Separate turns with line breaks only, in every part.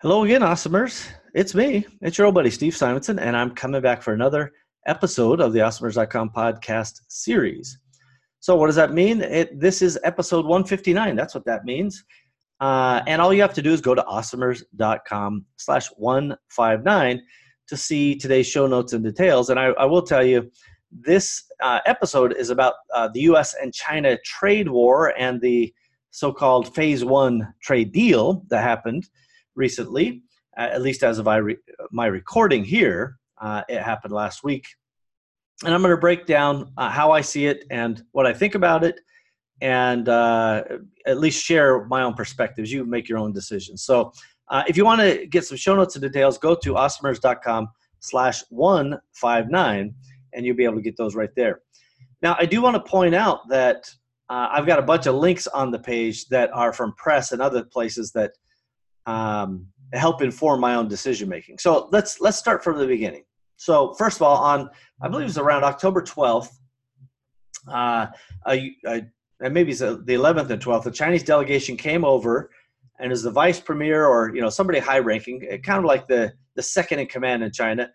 Hello again, Awesomers. It's me. It's your old buddy, Steve Simonson, and I'm coming back for another episode of the Awesomers.com podcast series. So, what does that mean? It, this is episode 159. That's what that means. Uh, and all you have to do is go to awesomers.com slash 159 to see today's show notes and details. And I, I will tell you, this uh, episode is about uh, the U.S. and China trade war and the so called phase one trade deal that happened recently, uh, at least as of re- my recording here. Uh, it happened last week. And I'm going to break down uh, how I see it and what I think about it, and uh, at least share my own perspectives. You make your own decisions. So uh, if you want to get some show notes and details, go to awesomers.com slash 159, and you'll be able to get those right there. Now, I do want to point out that uh, I've got a bunch of links on the page that are from press and other places that – um, help inform my own decision making. So let's let's start from the beginning. So first of all, on I believe it was around October twelfth, uh, I, I, maybe it's the eleventh and twelfth, the Chinese delegation came over, and as the vice premier or you know somebody high ranking, kind of like the the second in command in China,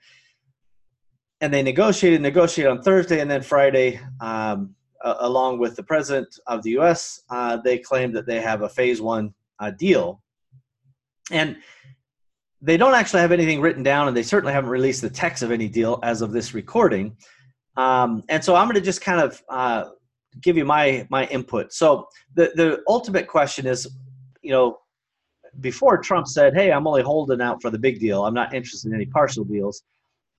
and they negotiated negotiated on Thursday and then Friday. Um, along with the president of the U.S., uh, they claimed that they have a phase one uh, deal and they don't actually have anything written down, and they certainly haven't released the text of any deal as of this recording. Um, and so I'm going to just kind of uh, give you my my input. So the the ultimate question is, you know, before Trump said, "Hey, I'm only holding out for the big deal. I'm not interested in any partial deals,"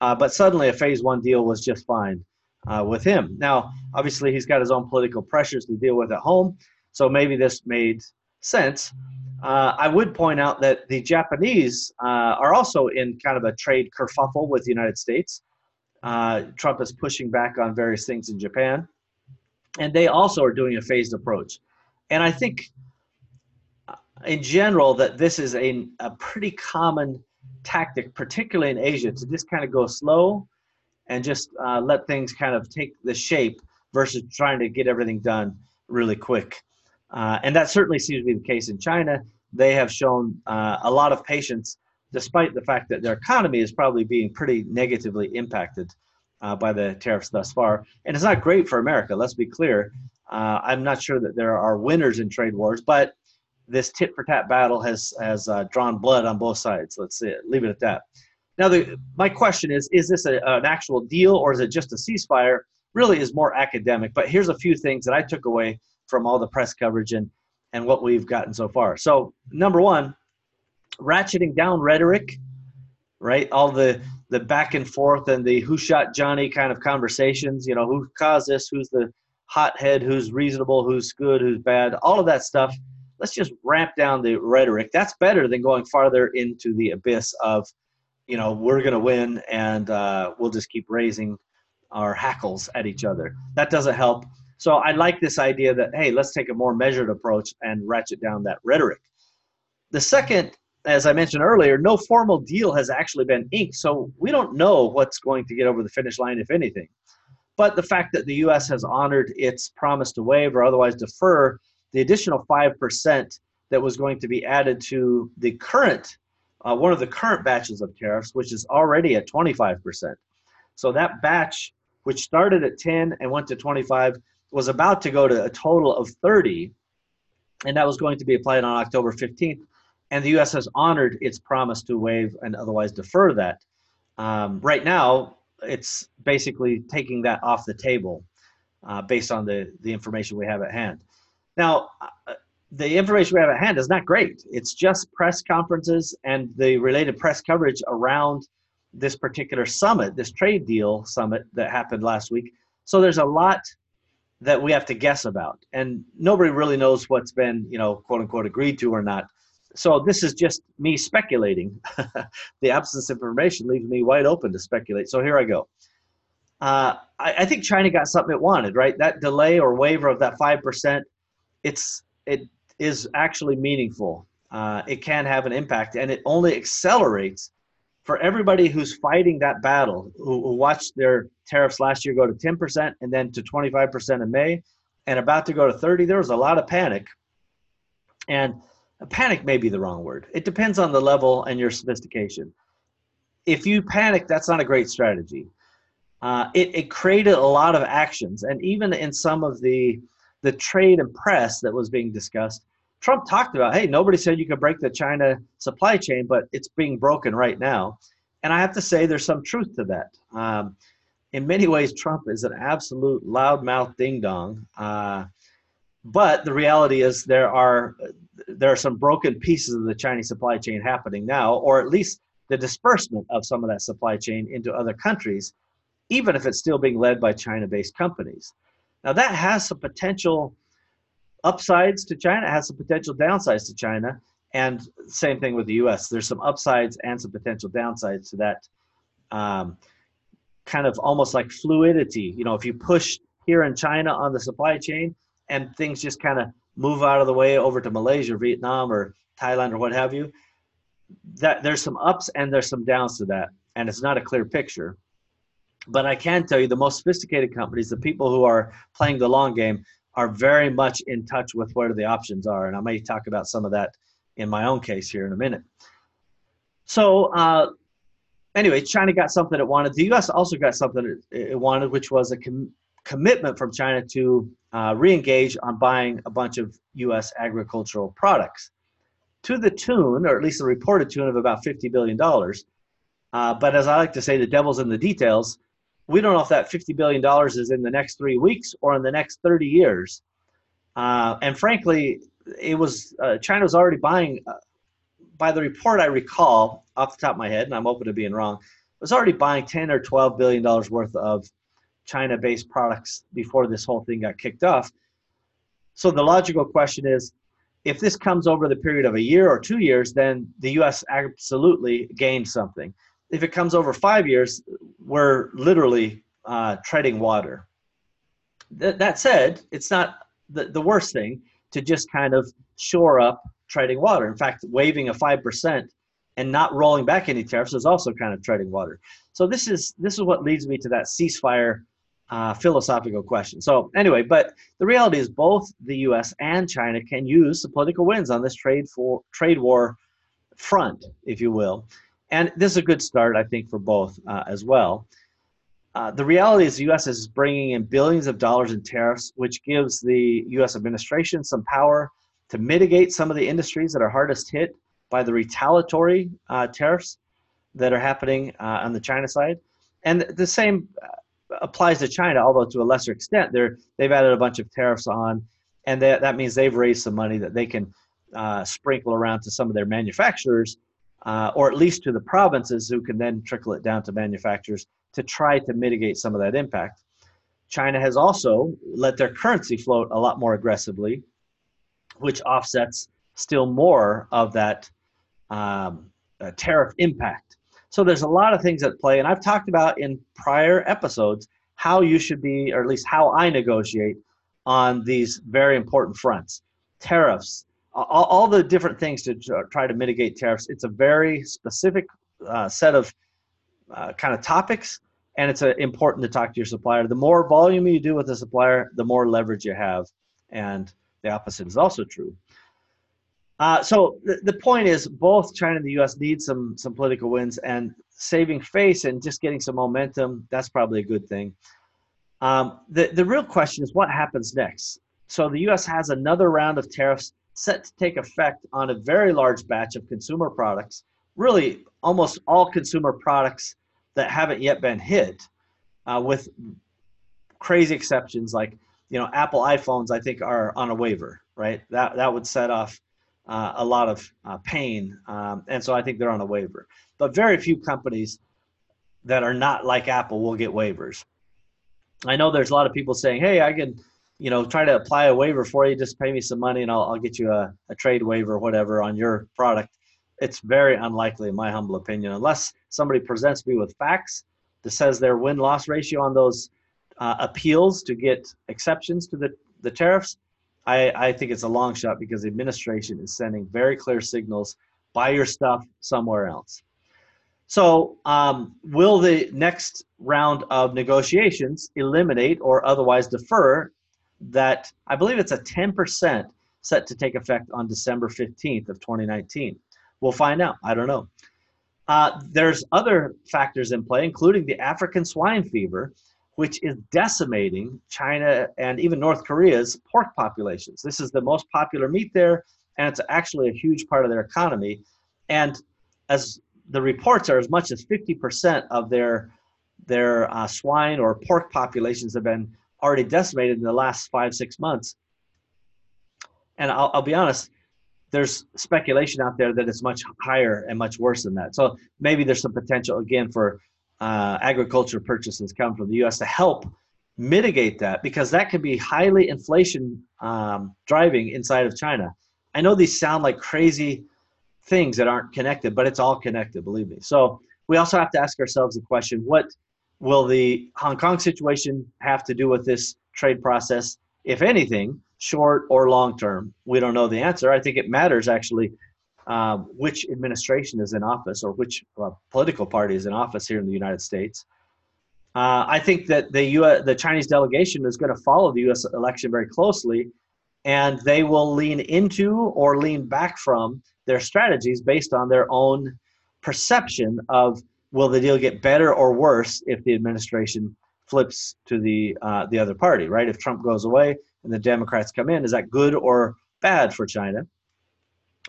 uh, but suddenly a phase one deal was just fine uh, with him. Now, obviously, he's got his own political pressures to deal with at home, so maybe this made sense. Uh, I would point out that the Japanese uh, are also in kind of a trade kerfuffle with the United States. Uh, Trump is pushing back on various things in Japan, and they also are doing a phased approach. And I think, uh, in general, that this is a, a pretty common tactic, particularly in Asia, to just kind of go slow and just uh, let things kind of take the shape versus trying to get everything done really quick. Uh, and that certainly seems to be the case in China they have shown uh, a lot of patience, despite the fact that their economy is probably being pretty negatively impacted uh, by the tariffs thus far. And it's not great for America, let's be clear. Uh, I'm not sure that there are winners in trade wars, but this tit for tat battle has, has uh, drawn blood on both sides. Let's see it, leave it at that. Now, the, my question is is this a, an actual deal or is it just a ceasefire? Really is more academic, but here's a few things that I took away from all the press coverage and and what we've gotten so far. So, number one, ratcheting down rhetoric, right? All the the back and forth and the who shot Johnny kind of conversations. You know, who caused this? Who's the hothead? Who's reasonable? Who's good? Who's bad? All of that stuff. Let's just ramp down the rhetoric. That's better than going farther into the abyss of, you know, we're going to win and uh, we'll just keep raising our hackles at each other. That doesn't help. So I like this idea that, hey, let's take a more measured approach and ratchet down that rhetoric. The second, as I mentioned earlier, no formal deal has actually been inked. So we don't know what's going to get over the finish line, if anything. But the fact that the U.S. has honored its promise to waive or otherwise defer the additional 5% that was going to be added to the current, uh, one of the current batches of tariffs, which is already at 25%. So that batch, which started at 10 and went to 25, was about to go to a total of 30, and that was going to be applied on October 15th. And the U.S. has honored its promise to waive and otherwise defer that. Um, right now, it's basically taking that off the table uh, based on the, the information we have at hand. Now, uh, the information we have at hand is not great. It's just press conferences and the related press coverage around this particular summit, this trade deal summit that happened last week. So there's a lot that we have to guess about. And nobody really knows what's been you know quote unquote agreed to or not. So this is just me speculating. The absence of information leaves me wide open to speculate. So here i go. Uh, I, I, think china got something it wanted right? That delay or waiver of that 5% it's it is actually meaningful. Uh, it can have an impact and it only accelerates for everybody who's fighting that battle, who, who, watched their tariffs last year go to 10% and then to 25% in May and about to go to 30, there was a lot of panic. And panic may be the wrong word. It depends on the level and your sophistication. If you panic, that's not a great strategy. Uh, it, it created a lot of actions, and even in some of the the trade and press that was being discussed, Trump talked about, hey, nobody said you could break the China supply chain, but it's being broken right now. And I have to say, there's some truth to that. Um, in many ways, Trump is an absolute loudmouth ding dong. Uh, but the reality is there are there are some broken pieces of the Chinese supply chain happening now, or at least the disbursement of some of that supply chain into other countries, even if it's still being led by China-based companies. Now that has some potential upsides to China, has some potential downsides to China, and same thing with the U.S. There's some upsides and some potential downsides to that. Um, kind of almost like fluidity. You know, if you push here in China on the supply chain, and things just kind of move out of the way over to Malaysia, Vietnam, or Thailand, or what have you, that there's some ups and there's some downs to that, and it's not a clear picture. But I can tell you, the most sophisticated companies, the people who are playing the long game, are very much in touch with what the options are, and I may talk about some of that in my own case here in a minute. So, uh, anyway, China got something it wanted. The U.S. also got something it wanted, which was a com- commitment from China to uh, re-engage on buying a bunch of U.S. agricultural products to the tune, or at least the reported tune, of about $50 billion. Uh, but as I like to say, the devil's in the details. We don't know if that $50 billion is in the next three weeks or in the next 30 years. Uh, and frankly, it was uh, China was already buying. Uh, by the report I recall off the top of my head, and I'm open to being wrong, was already buying 10 or 12 billion dollars worth of China-based products before this whole thing got kicked off. So the logical question is, if this comes over the period of a year or two years, then the U.S. absolutely gained something. If it comes over five years, we're literally uh, treading water. Th- that said, it's not the, the worst thing to just kind of shore up treading water. In fact, waiving a 5% and not rolling back any tariffs is also kind of treading water. So this is this is what leads me to that ceasefire uh, philosophical question. So anyway, but the reality is both the U.S. and China can use the political wins on this trade for trade war front, if you will, and this is a good start, I think, for both uh, as well. Uh, the reality is the U.S. is bringing in billions of dollars in tariffs, which gives the U.S. administration some power to mitigate some of the industries that are hardest hit by the retaliatory uh, tariffs that are happening uh, on the China side. And the same uh, applies to China, although to a lesser extent. They're, they've added a bunch of tariffs on, and that, that means they've raised some money that they can uh, sprinkle around to some of their manufacturers, uh, or at least to the provinces who can then trickle it down to manufacturers to try to mitigate some of that impact. China has also let their currency float a lot more aggressively, which offsets still more of that um, uh, tariff impact. So there's a lot of things at play, and I've talked about in prior episodes how you should be, or at least how I negotiate on these very important fronts. Tariffs, all, all the different things to try to mitigate tariffs. It's a very specific uh, set of uh, kind of topics, and it's uh, important to talk to your supplier. The more volume you do with the supplier, the more leverage you have, and the opposite is also true. Uh, so the, the point is, both China and the U.S. need some some political wins, and saving face and just getting some momentum. That's probably a good thing. Um, the the real question is what happens next. So the U.S. has another round of tariffs set to take effect on a very large batch of consumer products. Really, almost all consumer products that haven't yet been hit, uh, with crazy exceptions like you know Apple iPhones. I think are on a waiver, right? That that would set off uh, a lot of uh, pain. Um, and so I think they're on a waiver. But very few companies that are not like Apple will get waivers. I know there's a lot of people saying, hey, I can, you know, try to apply a waiver for you. Just pay me some money and I'll, I'll get you a, a trade waiver or whatever on your product. It's very unlikely, in my humble opinion, unless somebody presents me with facts that says their win loss ratio on those uh, appeals to get exceptions to the, the tariffs I, I think it's a long shot because the administration is sending very clear signals buy your stuff somewhere else. So, um, will the next round of negotiations eliminate or otherwise defer that? I believe it's a 10% set to take effect on December 15th of 2019. We'll find out. I don't know. Uh, there's other factors in play, including the African swine fever, which is decimating China and even North Korea's pork populations. This is the most popular meat there, and it's actually a huge part of their economy. And as the reports are, as much as 50% of their their uh, swine or pork populations have been already decimated in the last five six months. And I'll, I'll be honest, there's speculation out there that it's much higher and much worse than that. So maybe there's some potential again for uh, agriculture purchases coming from the U.S. to help mitigate that because that could be highly inflation um, driving inside of China. I know these sound like crazy things that aren't connected, but it's all connected, believe me. So we also have to ask ourselves the question: What will the Hong Kong situation have to do with this trade process, if anything, short or long term? We don't know the answer. I think it matters actually um, which administration is in office or which uh, political party is in office here in the United States. Uh, I think that the US, the Chinese delegation is going to follow the U.S. election very closely, and they will lean into or lean back from their strategies based on their own perception of will the deal get better or worse if the administration flips to the uh, the other party, right? If Trump goes away and the Democrats come in, is that good or bad for China?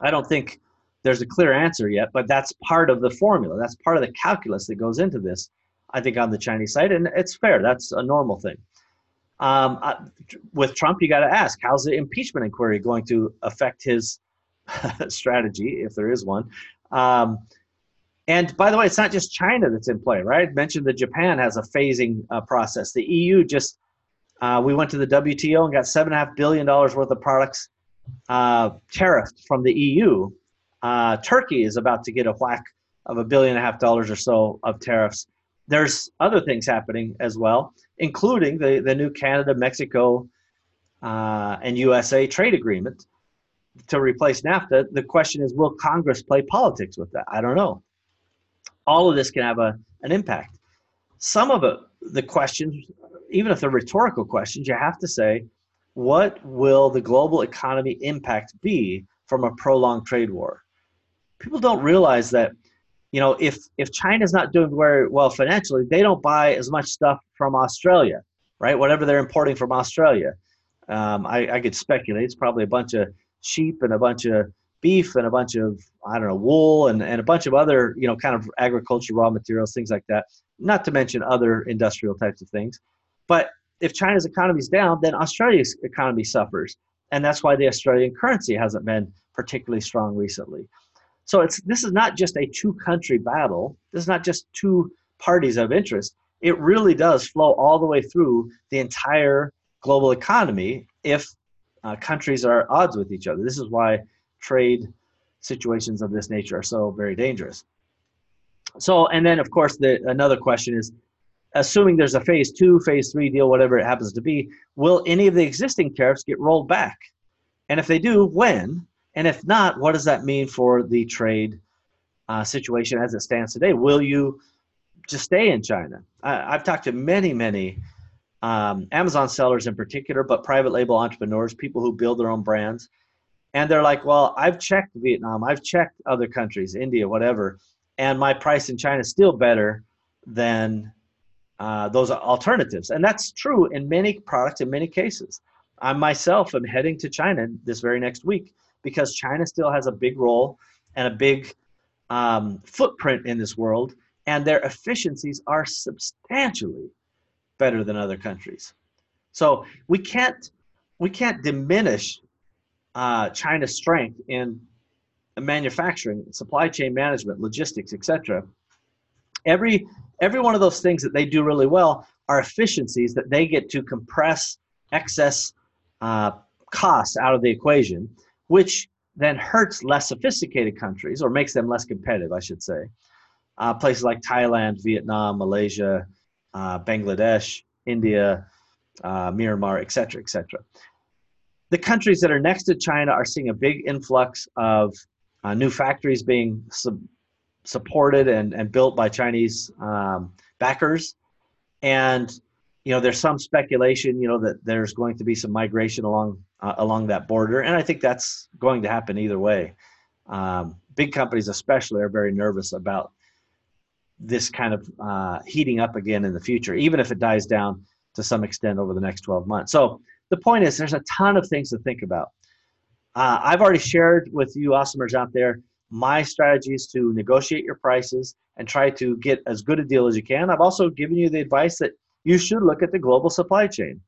I don't think there's a clear answer yet, but that's part of the formula. That's part of the calculus that goes into this. I think on the Chinese side, and it's fair. That's a normal thing. Um, uh, with Trump, you got to ask, how's the impeachment inquiry going to affect his strategy, if there is one? Um, and by the way, it's not just China that's in play, right? I mentioned that Japan has a phasing uh, process. The EU just, uh, we went to the WTO and got seven and a half billion dollars worth of products uh, tariffed from the EU uh, Turkey is about to get a whack of a billion and a half dollars or so of tariffs. There's other things happening as well, including the, the new Canada, Mexico, uh, and USA trade agreement to replace NAFTA. The question is, will Congress play politics with that? I don't know. All of this can have a, an impact. Some of it, the questions, even if they're rhetorical questions, you have to say, what will the global economy impact be from a prolonged trade war? people don't realize that you know if if china's not doing very well financially they don't buy as much stuff from australia right whatever they're importing from australia um, I, I could speculate it's probably a bunch of sheep and a bunch of beef and a bunch of i don't know wool and, and a bunch of other you know kind of agriculture raw materials things like that not to mention other industrial types of things but if china's economy is down then australia's economy suffers and that's why the australian currency hasn't been particularly strong recently so it's this is not just a two country battle. This is not just two parties of interest. It really does flow all the way through the entire global economy if uh, countries are at odds with each other. This is why trade situations of this nature are so very dangerous. So, and then of course, the another question is, assuming there's a phase two, phase three deal, whatever it happens to be, will any of the existing tariffs get rolled back? And if they do, when? And if not, what does that mean for the trade uh, situation as it stands today? Will you just stay in China? I, have talked to many, many um, Amazon sellers in particular, but private label entrepreneurs, people who build their own brands. And they're like, well, I've checked Vietnam, I've checked other countries, India, whatever, and my price in China is still better than uh, those alternatives. And that's true in many products, in many cases. I myself am heading to China this very next week because China still has a big role and a big um, footprint in this world, and their efficiencies are substantially better than other countries. So we can't we can't diminish uh, China's strength in manufacturing, supply chain management, logistics, etc. Every every one of those things that they do really well are efficiencies that they get to compress excess uh, costs out of the equation which then hurts less sophisticated countries or makes them less competitive, I should say. Uh, places like Thailand, Vietnam, Malaysia, uh, Bangladesh, India, uh, Myanmar, etc., etc. The countries that are next to China are seeing a big influx of uh, new factories being sub- supported and, and built by Chinese um, backers. And, you know, there's some speculation, you know, that there's going to be some migration along uh, along that border, and I think that's going to happen either way. Um, big companies, especially, are very nervous about this kind of uh, heating up again in the future, even if it dies down to some extent over the next 12 months. So the point is, there's a ton of things to think about. Uh, I've already shared with you awesomers out there my strategy is to negotiate your prices and try to get as good a deal as you can. I've also given you the advice that you should look at the global supply chain.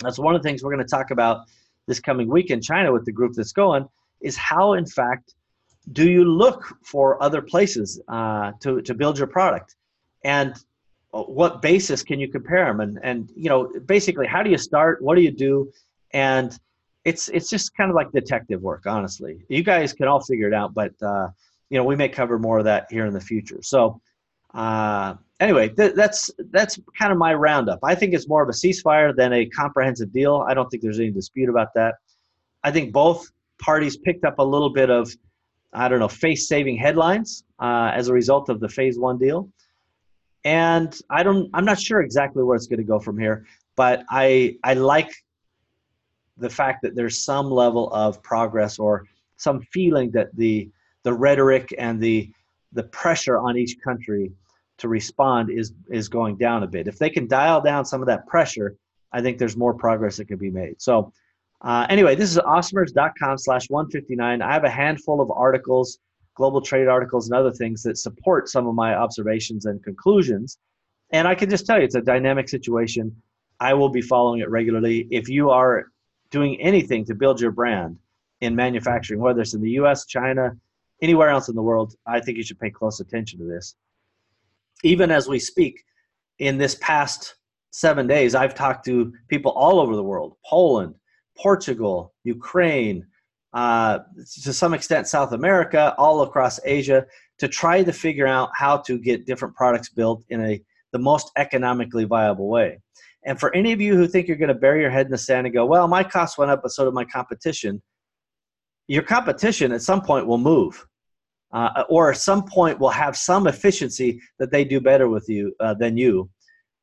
That's one of the things we're going to talk about this coming week in China with the group that's going is how, in fact, do you look for other places uh, to, to build your product? And what basis can you compare them? And, and, you know, basically, how do you start? What do you do? And it's, it's just kind of like detective work, honestly. You guys can all figure it out, but, uh, you know, we may cover more of that here in the future. So, uh, anyway, th- that's that's kind of my roundup. I think it's more of a ceasefire than a comprehensive deal. I don't think there's any dispute about that. I think both parties picked up a little bit of, I don't know, face-saving headlines uh, as a result of the Phase One deal, and I don't. I'm not sure exactly where it's going to go from here, but I I like the fact that there's some level of progress or some feeling that the the rhetoric and the the pressure on each country to respond is is going down a bit. If they can dial down some of that pressure, I think there's more progress that can be made. So uh, anyway, this is awesomers.com slash 159. I have a handful of articles, global trade articles, and other things that support some of my observations and conclusions. And I can just tell you, it's a dynamic situation. I will be following it regularly. If you are doing anything to build your brand in manufacturing, whether it's in the US, China, anywhere else in the world, I think you should pay close attention to this. Even as we speak, in this past seven days, I've talked to people all over the world Poland, Portugal, Ukraine, uh, to some extent South America, all across Asia, to try to figure out how to get different products built in a the most economically viable way. And for any of you who think you're going to bury your head in the sand and go, well, my costs went up, but so did my competition, your competition at some point will move uh, or at some point will have some efficiency that they do better with you uh, than you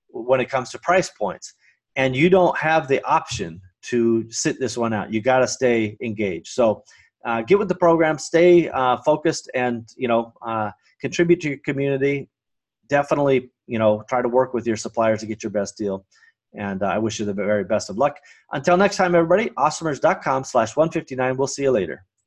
when it comes to price points and you don't have the option to sit this one out. You got to stay engaged. So uh, get with the program stay uh, focused and you know uh, contribute to your community. Definitely you know try to work with your suppliers to get your best deal. And uh, i wish you the very best of luck. Until next time everybody awesomers.com slash 159 we'll see you later